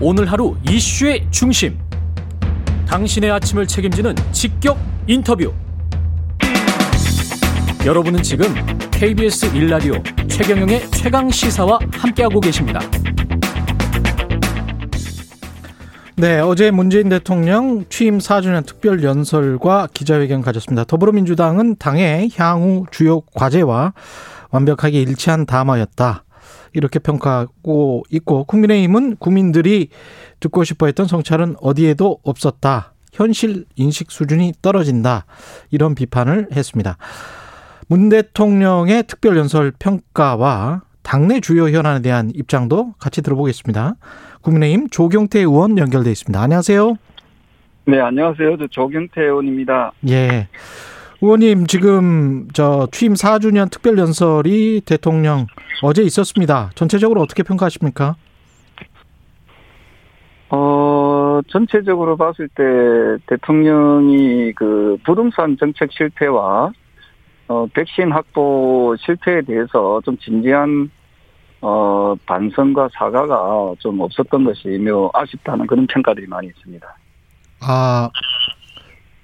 오늘 하루 이슈의 중심. 당신의 아침을 책임지는 직격 인터뷰. 여러분은 지금 KBS 일라디오 최경영의 최강 시사와 함께하고 계십니다. 네, 어제 문재인 대통령 취임 4주년 특별 연설과 기자회견 가졌습니다. 더불어민주당은 당의 향후 주요 과제와 완벽하게 일치한 담화였다. 이렇게 평가하고 있고 국민의힘은 국민들이 듣고 싶어 했던 성찰은 어디에도 없었다. 현실 인식 수준이 떨어진다. 이런 비판을 했습니다. 문 대통령의 특별 연설 평가와 당내 주요 현안에 대한 입장도 같이 들어보겠습니다. 국민의힘 조경태 의원 연결돼 있습니다. 안녕하세요. 네, 안녕하세요. 저 조경태 의원입니다. 예. 의원님 지금 저 취임 4주년 특별 연설이 대통령 어제 있었습니다. 전체적으로 어떻게 평가하십니까? 어, 전체적으로 봤을 때 대통령이 그 부동산 정책 실패와 어, 백신 확보 실패에 대해서 좀 진지한 어, 반성과 사과가 좀 없었던 것이 매우 아쉽다는 그런 평가들이 많이 있습니다. 아,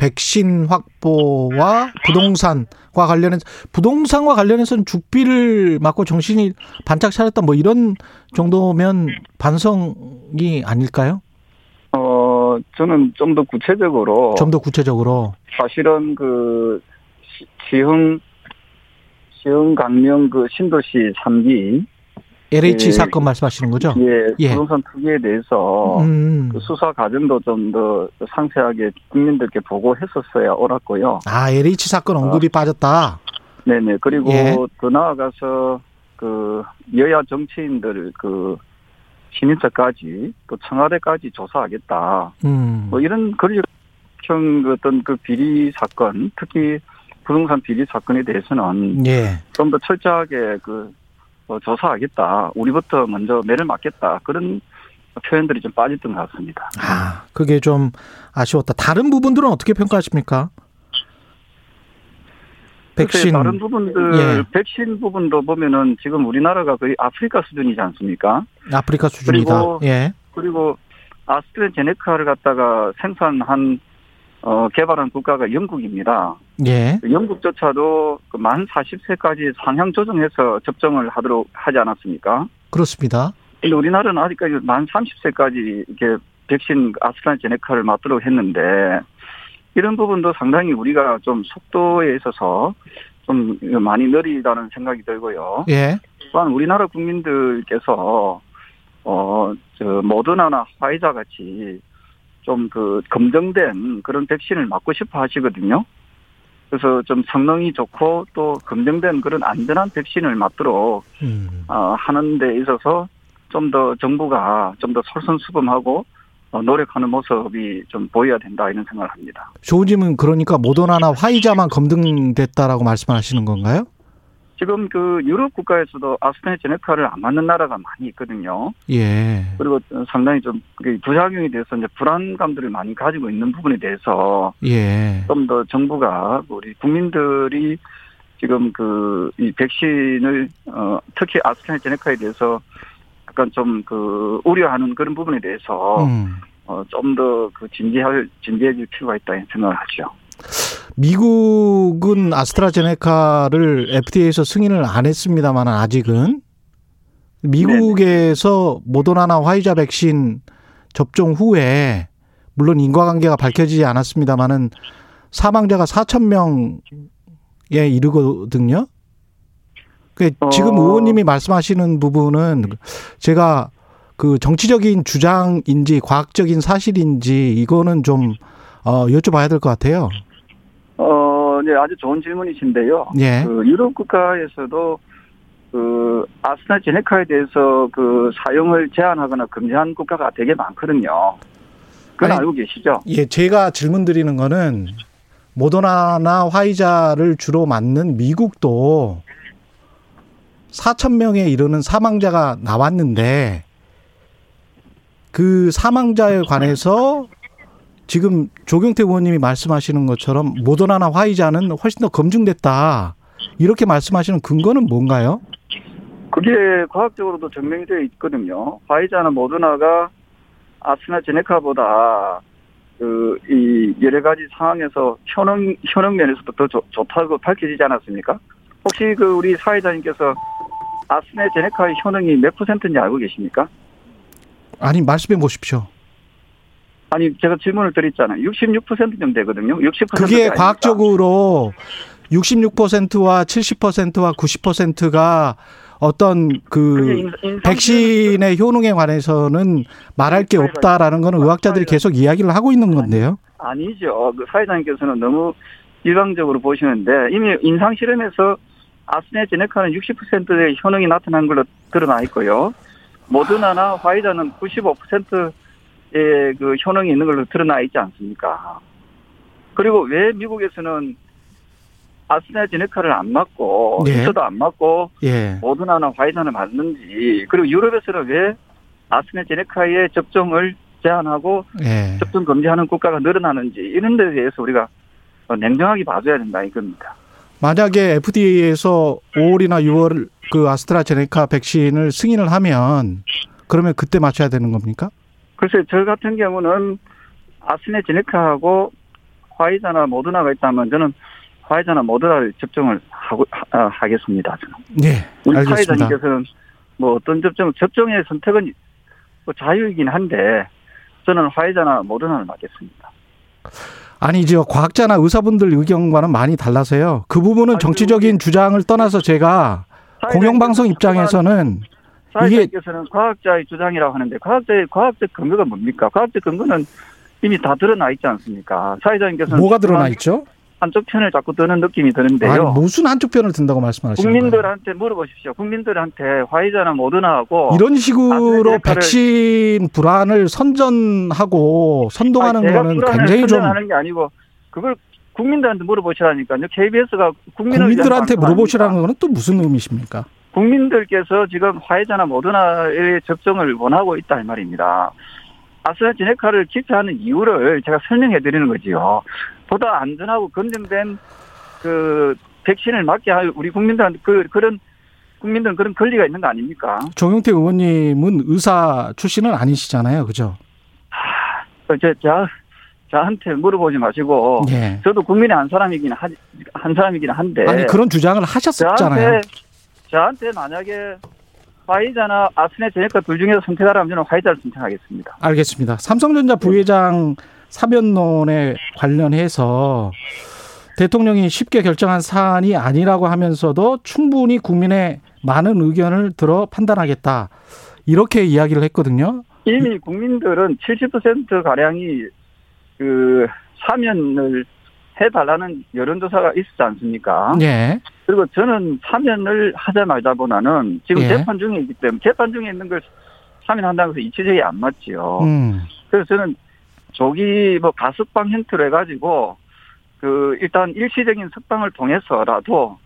백신 확보와 부동산과 관련해서 부동산과 관련해서는 죽비를 맞고 정신이 반짝 차렸다 뭐 이런 정도면 반성이 아닐까요? 어, 저는 좀 더 구체적으로 좀 더 구체적으로 사실은 그 시- 시흥 시흥 강명 그 신도시 3기 LH 예. 사건 말씀하시는 거죠? 예, 예. 부동산 투기에 대해서 음. 그 수사 과정도 좀 더 상세하게 국민들께 보고했었어야 옳았고요. 아, LH 사건 언급이 빠졌다. 네네. 그리고 예. 더 나아가서 그 여야 정치인들 그 신인사까지 또 청와대까지 조사하겠다. 음. 뭐 이런 권력형 그 어떤 그 비리 사건, 특히 부동산 비리 사건에 대해서는 예. 좀더 철저하게 그 어, 조사하겠다. 우리부터 먼저 매를 맞겠다. 그런 표현들이 좀 빠졌던 것 같습니다. 아, 그게 좀 아쉬웠다. 다른 부분들은 어떻게 평가하십니까? 백신. 다른 부분들 예. 백신 부분도 보면은 지금 우리나라가 거의 아프리카 수준이지 않습니까? 아프리카 수준이다. 그리고 예. 그리고 아스트라제네카를 갖다가 생산한 어, 개발한 국가가 영국입니다. 예. 영국조차도 그만 40세까지 상향 조정해서 접종을 하도록 하지 않았습니까? 그렇습니다. 우리나라는 아직까지 만 30세까지 이렇게 백신 아스트라제네카를 맞도록 했는데 이런 부분도 상당히 우리가 좀 속도에 있어서 좀 많이 느리다는 생각이 들고요. 예. 또한 우리나라 국민들께서 어 저 모더나나 화이자 같이 좀 그 검증된 그런 백신을 맞고 싶어 하시거든요. 그래서 좀 성능이 좋고 또 검증된 그런 안전한 백신을 맞도록 음. 어, 하는 데 있어서 좀 더 정부가 좀 더 솔선수범하고 어, 노력하는 모습이 좀 보여야 된다 이런 생각을 합니다. 조우님은 그러니까 모더나나 화이자만 검증됐다라고 말씀하시는 건가요? 지금 그 유럽 국가에서도 아스트라제네카를 안 맞는 나라가 많이 있거든요. 예. 그리고 상당히 좀 부작용에 대해서 이제 불안감들을 많이 가지고 있는 부분에 대해서 예. 좀 더 정부가 우리 국민들이 지금 그 이 백신을 어 특히 아스트라제네카에 대해서 약간 좀 그 우려하는 그런 부분에 대해서 음. 어좀 더 그 진지할 진지해질 필요가 있다 생각을 하죠. 미국은 아스트라제네카를 FDA에서 승인을 안 했습니다만 아직은 미국에서 모더나나 화이자 백신 접종 후에 물론 인과관계가 밝혀지지 않았습니다만은 사망자가 4천 명에 이르거든요. 그 지금 어. 의원님이 말씀하시는 부분은 제가 그 정치적인 주장인지 과학적인 사실인지 이거는 좀 어, 여쭤봐야 될 것 같아요. 어, 네, 아주 좋은 질문이신데요. 예. 그 유럽 국가에서도 그 아스트라제네카에 대해서 그 사용을 제한하거나 금지한 국가가 되게 많거든요. 그건 아니, 알고 계시죠? 예, 제가 질문 드리는 거는 모더나나 화이자를 주로 맞는 미국도 4천 명에 이르는 사망자가 나왔는데 그 사망자에 관해서 지금 조경태 의원님이 말씀하시는 것처럼 모더나나 화이자는 훨씬 더 검증됐다. 이렇게 말씀하시는 근거는 뭔가요? 그게 과학적으로도 증명이 되어 있거든요. 화이자나 모더나가 아스트라제네카보다 그 이 여러 가지 상황에서 효능 효능 면에서도 더 좋, 좋다고 밝혀지지 않았습니까? 혹시 그 우리 사회자님께서 아스트라제네카의 효능이 몇 퍼센트인지 알고 계십니까? 아니 말씀해 보십시오. 아니 제가 질문을 드렸잖아요. 66%좀 되거든요. 60% 그게 과학적으로 66%와 70%와 90%가 어떤 그 백신의 효능에 관해서는 말할 게 없다라는 거는 의학자들이 계속 이야기를 하고 있는 건데요. 아니죠. 그 사회자님께서는 너무 일방적으로 보시는데 이미 임상 실험에서 아스트라제네카는 60%의 효능이 나타난 걸로 드러나 있고요. 모더나나 화이자는 95% 의그 효능이 있는 걸로 드러나 있지 않습니까? 그리고 왜 미국에서는 아스트라제네카를 안 맞고 예. 히터도 안 맞고 예. 모더나나 화이자는 맞는지 그리고 유럽에서는 왜 아스트라제네카의 접종을 제한하고 예. 접종 금지하는 국가가 늘어나는지 이런 데에 대해서 우리가 냉정하게 봐줘야 된다 이겁니다. 만약에 FDA에서 5월이나 6월 그 아스트라제네카 백신을 승인을 하면 그러면 그때 맞춰야 되는 겁니까? 글쎄 저 같은 경우는 아스트라제네카하고 화이자나 모더나가 있다면 저는 화이자나 모더나를 접종을 하고 하, 하겠습니다. 저는. 예. 우리. 사회자님께서는 뭐 어떤 접종 접종의 선택은 뭐 자유이긴 한데 저는 화이자나 모더나를 맞겠습니다. 아니죠. 과학자나 의사분들 의견과는 많이 달라서요. 그 부분은 정치적인 주장을 떠나서 제가 공영방송 입장에서는 사회자님께서는 과학자의 주장이라고 하는데 과학자의 과학적 근거가 뭡니까? 과학적 근거는 이미 다 드러나 있지 않습니까? 사회자님께서는 뭐가 드러나 있죠? 한쪽 편을 자꾸 드는 느낌이 아니, 드는데요. 무슨 한쪽 편을 든다고 말씀하시는 거예요? 국민들한테 물어보십시오. 국민들한테 화이자나 모더나하고 이런 식으로 백신 불안을 선전하고 선동하는 아니, 거는 굉장히 좀 하는 게 아니고 그걸 국민들한테 물어보시라니까요. KBS가 국민들한테 물어보시라는? 거는 또 무슨 의미십니까? 국민들께서 지금 화이자나 모더나의 접종을 원하고 있다 이 말입니다. 아스트라제네카를 기피하는 이유를 제가 설명해 드리는 거지요. 보다 안전하고 검증된 그 백신을 맞게 할 우리 국민들한테 그 그런 국민들은 그런 권리가 있는 거 아닙니까? 정용태 의원님은 의사 출신은 아니시잖아요. 그죠? 어, 저, 저, 저한테 물어보지 마시고 예. 저도 국민의 한 사람이긴 한, 한 사람이긴 한데 아니 그런 주장을 하셨었잖아요. 저한테 만약에 화이자나 아스트라제네카 둘 중에서 선택하라면 저는 화이자를 선택하겠습니다. 알겠습니다. 삼성전자 부회장 사면론에 관련해서 대통령이 쉽게 결정한 사안이 아니라고 하면서도 충분히 국민의 많은 의견을 들어 판단하겠다. 이렇게 이야기를 했거든요. 이미 국민들은 70% 가량이 그 사면을 해달라는 여론조사가 있었지 않습니까? 예. 그리고 저는 사면을 하자마자보다는 지금 예. 재판 중에 있기 때문에 재판 중에 있는 걸 사면한다고 해서 이치적이 안 맞지요. 음. 그래서 저는 조기 뭐 가석방 형태로 해가지고 그 일단 일시적인 석방을 통해서라도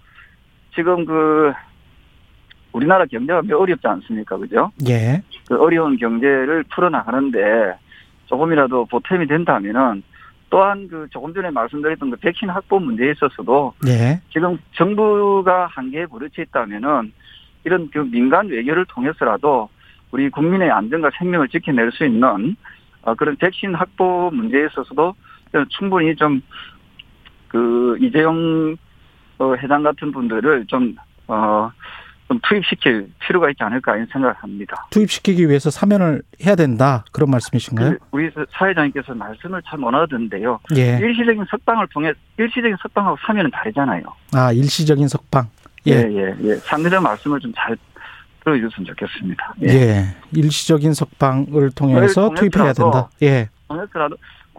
지금 그 우리나라 경제가 매우 어렵지 않습니까, 그죠? 예. 그 어려운 경제를 풀어나가는데 조금이라도 보탬이 된다면은 또한 그 조금 전에 말씀드렸던 그 백신 확보 문제에 있어서도 예. 지금 정부가 한계에 부딪혀 있다면은 이런 그 민간 외교를 통해서라도 우리 국민의 안전과 생명을 지켜낼 수 있는 어, 그런 백신 확보 문제에 있어서도 충분히 좀 그 이재용 어, 회장 같은 분들을 좀 어, 좀 투입시킬 필요가 있지 않을까 이런 생각을 합니다. 투입시키기 위해서 사면을 해야 된다. 그런 말씀이신가요? 그 우리 사회자님께서 말씀을 잘못 하던데요. 예. 일시적인 석방을 통해 일시적인 석방하고 사면은 다르잖아요. 아, 일시적인 석방. 예, 예. 예, 예. 상대적 말씀을 좀 잘 들어주셨으면 좋겠습니다. 예. 일시적인 석방을 통해서 투입해야 된다. 예. 통해서라도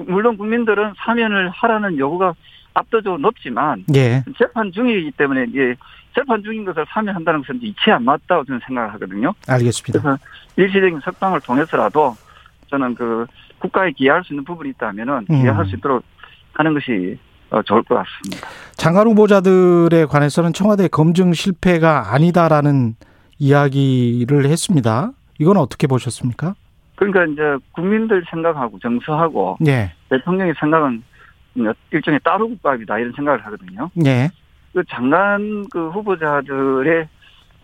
물론 국민들은 사면을 하라는 요구가 압도적으로 높지만 예. 재판 중이기 때문에 이게 재판 중인 것을 사면한다는 것은 이치 안 맞다고 저는 생각을 하거든요. 알겠습니다. 그래서 일시적인 석방을 통해서라도 저는 그 국가에 기여할 수 있는 부분이 있다면은 음. 기여할 수 있도록 하는 것이 어, 좋을 것 같습니다. 장관 후보자들에 관해서는 청와대 검증 실패가 아니다라는 이야기를 했습니다. 이건 어떻게 보셨습니까? 그러니까 이제 국민들 생각하고 정서하고 예. 대통령의 생각은 일종의 따로 국밥이다 이런 생각을 하거든요. 예. 그 장관 그 후보자들의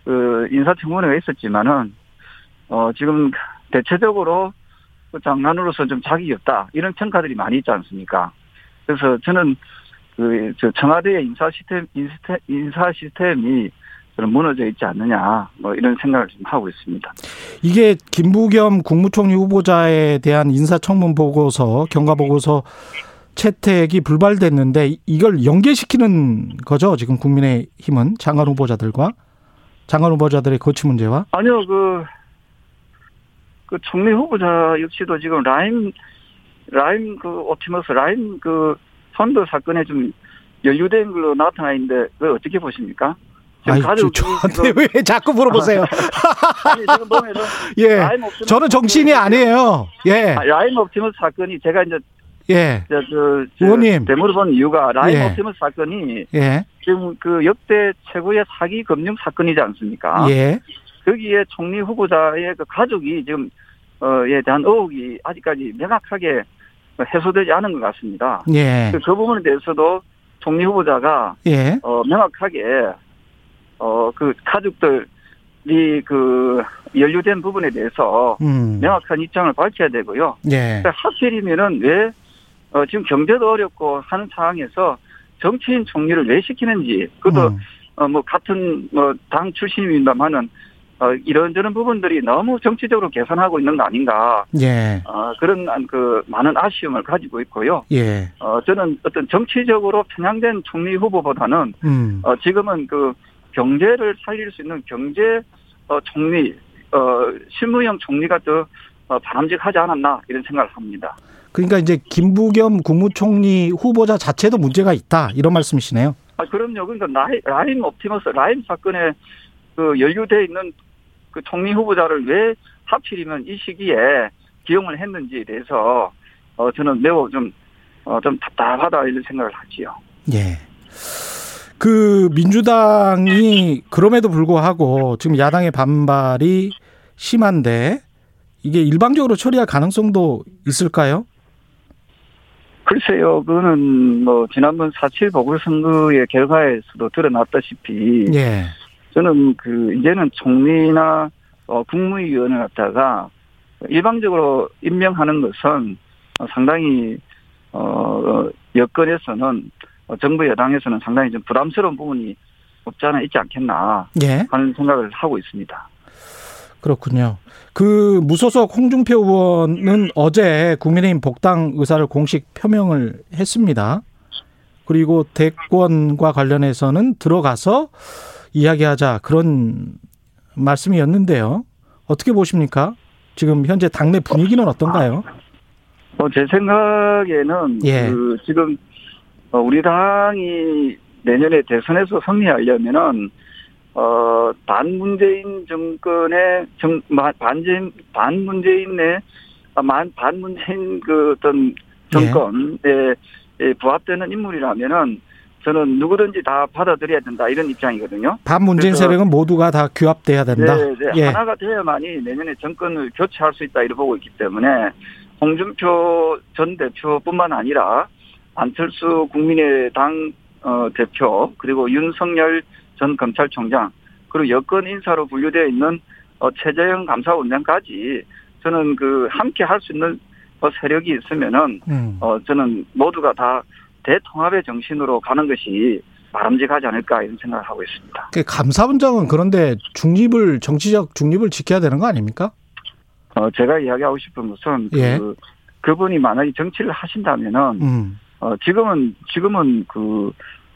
그 인사청문회가 있었지만은 어 지금 대체적으로 그 장관으로서 좀 자격이 없다 이런 평가들이 많이 있지 않습니까? 그래서 저는 그 저 청와대의 인사 시스템 인사, 인사 시스템이 저는 무너져 있지 않느냐 뭐 이런 생각을 좀 하고 있습니다. 이게 김부겸 국무총리 후보자에 대한 인사청문 보고서 경과 보고서 채택이 불발됐는데 이걸 연계시키는 거죠 지금 국민의힘은 장관 후보자들과 장관 후보자들의 거취 문제와 아니요 그. 그 총리 후보자 역시도 지금 라임 라임 그 옵티머스 라임 그 펀드 사건에 좀 연루된 걸로 나타나 있는데 그 어떻게 보십니까? 아이, 저한테 왜 자꾸 물어보세요? 아니 지금 보면은 예, 저는 정치인이 아니에요. 예, 아, 라임 옵티머스 사건이 제가 이제 예, 저, 저, 저 의원님 되물어 본 이유가 라임 예. 옵티머스 사건이 예, 지금 그 역대 최고의 사기 금융 사건이지 않습니까? 예, 거기에 총리 후보자의 그 가족이 지금 어에 대한 의혹이 아직까지 명확하게 해소되지 않은 것 같습니다. 예, 그, 그 부분에 대해서도 총리 후보자가 예, 어 명확하게 어 그 가족들이 그 연루된 부분에 대해서 음, 명확한 입장을 밝혀야 되고요. 예, 하필이면은 왜 어, 지금 경제도 어렵고 하는 상황에서 정치인 총리를 왜 시키는지 그것도 음, 어, 뭐 같은 뭐당 출신입니다만은 어, 이런저런 부분들이 너무 정치적으로 계산하고 있는 거 아닌가. 예, 어, 그런 안- 그 많은 아쉬움을 가지고 있고요. 예, 어, 저는 어떤 정치적으로 편향된 총리 후보보다는 음, 어, 지금은 그 경제를 살릴 수 있는 경제 어, 총리 어, 실무형 총리가 더 어, 바람직하지 않았나 이런 생각을 합니다. 그러니까 이제 김부겸 국무총리 후보자 자체도 문제가 있다 이런 말씀이시네요. 아, 그럼요. 그러니까 라임, 라임 옵티머스 라임 사건에 그 연루돼 있는 그 총리 후보자를 왜 하필이면 이 시기에 기용을 했는지에 대해서 어 저는 매우 좀 어, 좀 답답하다 이런 생각을 하지요. 예. 그 민주당이 그럼에도 불구하고 지금 야당의 반발이 심한데 이게 일방적으로 처리할 가능성도 있을까요? 글쎄요, 그거는 뭐 지난번 4.7 보궐선거의 결과에서도 드러났다시피 예. 저는 그 이제는 총리나 어, 국무위원을 갖다가 일방적으로 임명하는 것은 어, 상당히 어 여건에서는 어, 정부 여당에서는 상당히 좀 부담스러운 부분이 없지 않아 있지 않겠나 예. 하는 생각을 하고 있습니다. 그렇군요. 그 무소속 홍준표 의원은 어제 국민의힘 복당 의사를 공식 표명을 했습니다. 그리고 대권과 관련해서는 들어가서 이야기하자 그런 말씀이었는데요. 어떻게 보십니까? 지금 현재 당내 분위기는 어떤가요? 어, 제 생각에는 예. 그 지금 어, 우리 당이 내년에 대선에서 승리하려면은 어, 반문재인 정권의 정, 마- 반진, 반문재인의, 아, 만, 반문재인 그 어떤 정권에 에 부합되는 인물이라면은 저는 누구든지 다 받아들여야 된다 이런 입장이거든요. 반문재인 세력은 모두가 다 규합돼야 된다. 네, 네. 예. 하나가 되어야만이 내년에 정권을 교체할 수 있다 이렇게 보고 있기 때문에 홍준표 전 대표뿐만 아니라 안철수 국민의당 어, 대표 그리고 윤석열 전 검찰총장 그리고 여권 인사로 분류되어 있는 어, 최재형 감사원장까지 저는 그 함께 할 수 있는 어, 세력이 있으면은 음. 어, 저는 모두가 다 대통합의 정신으로 가는 것이 바람직하지 않을까 이런 생각을 하고 있습니다. 그 감사원장은 그런데 중립을 정치적 중립을 지켜야 되는 거 아닙니까? 어, 제가 이야기하고 싶은 것은 예. 그 그분이 만약에 정치를 하신다면은 음. 어, 지금은 지금은 그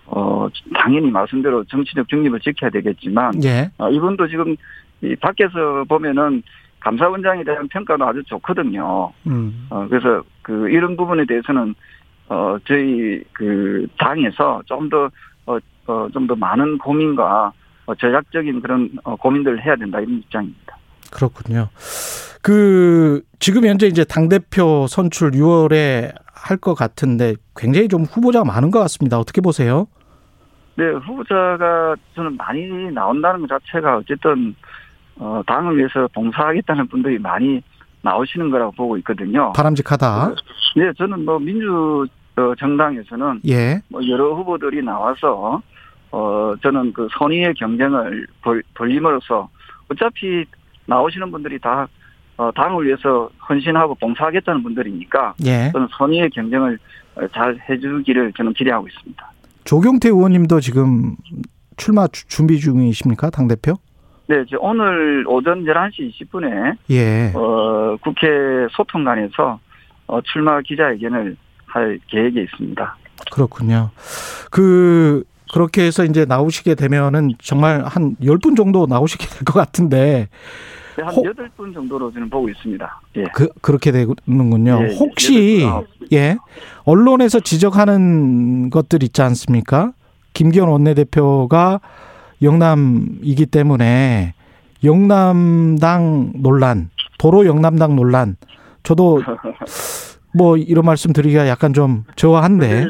어, 당연히 말씀대로 정치적 중립을 지켜야 되겠지만 예. 어, 이분도 지금 이 밖에서 보면은 감사원장에 대한 평가도 아주 좋거든요. 음. 어, 그래서 그 이런 부분에 대해서는 어, 저희 그 당에서 좀 더 어, 어, 좀 더 많은 고민과 어, 전략적인 그런 어, 고민들을 해야 된다 이런 입장입니다. 그렇군요. 그 지금 현재 이제 당 대표 선출 6월에 할 것 같은데 굉장히 좀 후보자가 많은 것 같습니다. 어떻게 보세요? 네, 후보자가 저는 많이 나온다는 것 자체가 어쨌든 어, 당을 위해서 봉사하겠다는 분들이 많이 나오시는 거라고 보고 있거든요. 바람직하다. 네, 저는 뭐 민주 어, 정당에서는 예. 뭐 여러 후보들이 나와서 어 저는 그 선의의 경쟁을 벌, 벌림으로써 어차피 나오시는 분들이 다 어, 당을 위해서 헌신하고 봉사하겠다는 분들이니까 예. 저는 선의의 경쟁을 어, 잘 해주기를 저는 기대하고 있습니다. 조경태 의원님도 지금 출마 주- 준비 중이십니까? 당대표? 네, 이제 오늘 오전 11시 20분에 예. 어, 국회 소통관에서 어, 출마 기자회견을 할 계획에 있습니다. 그렇군요. 그, 그렇게 해서 이제 나오시게 되면은 정말 한 10분 정도 나오시게 될 것 같은데, 네, 한 혹- 8분 정도로 저는 보고 있습니다. 예. 그, 그렇게 되는군요. 예, 예, 혹시, 여덟 분, 아홉 예, 언론에서 지적하는 것들 있지 않습니까? 김기현 원내대표가 영남이기 때문에 영남당 논란, 도로 영남당 논란, 저도 뭐 이런 말씀 드리기가 약간 좀 저한데,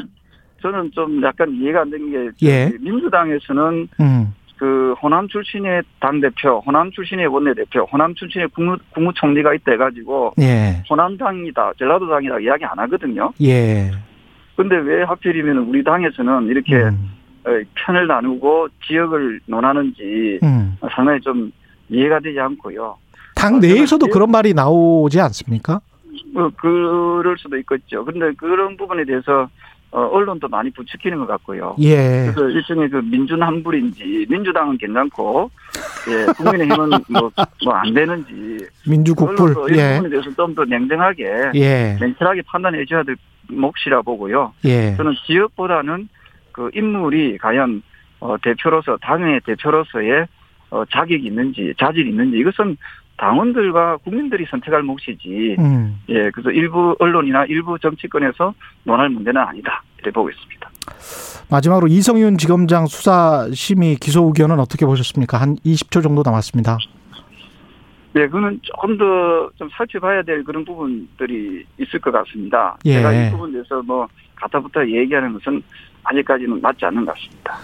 저는 좀 약간 이해가 안 되는 게 예. 민주당에서는 음, 그 호남 출신의 당 대표, 호남 출신의 원내 대표, 호남 출신의 국무 국무총리가 있다 해가지고 예, 호남 당이다, 전라도 당이다 이야기 안 하거든요. 예, 근데 왜 하필이면 우리 당에서는 이렇게 음, 어, 편을 나누고 지역을 논하는지 음. 상당히 좀 이해가 되지 않고요. 당 아, 내에서도 그런 말이 나오지 않습니까? 뭐 그럴 수도 있겠죠. 근데 그런 부분에 대해서 어, 언론도 많이 부추기는 것 같고요. 예, 그래서 일종의 그 민주남불인지 민주당은 괜찮고 예 국민의힘은 뭐 뭐 안 되는지. 민주국불, 이런 예, 부분에 대해서 좀 더 냉정하게 예, 냉철하게 판단해 줘야 될 몫이라 보고요. 예, 저는 지역보다는 그 인물이 과연 어, 대표로서 당의 대표로서의 어, 자격이 있는지 자질이 있는지 이것은 당원들과 국민들이 선택할 몫이지. 음. 예, 그래서 일부 언론이나 일부 정치권에서 논할 문제는 아니다. 이렇게 보고 있습니다. 마지막으로 이성윤 지검장 수사심의 기소 의견은 어떻게 보셨습니까? 한 20초 정도 남았습니다. 네, 그거는 조금 더 좀 살펴봐야 될 그런 부분들이 있을 것 같습니다. 예. 제가 이 부분에 대해서 뭐 가타부터 얘기하는 것은 아직까지는 맞지 않는 것 같습니다.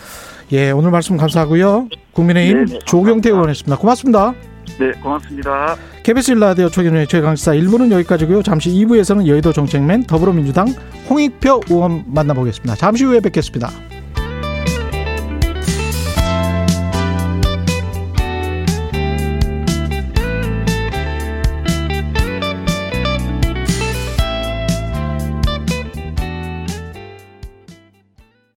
예, 오늘 말씀 감사하고요. 국민의힘 네, 네, 조경태. 의원이었습니다. 고맙습니다. 네, 고맙습니다. KBS 일라디오 최경영의 최강시사 1부는 여기까지고요. 잠시 2부에서는 여의도 정책맨 더불어민주당 홍익표 의원 만나보겠습니다. 잠시 후에 뵙겠습니다.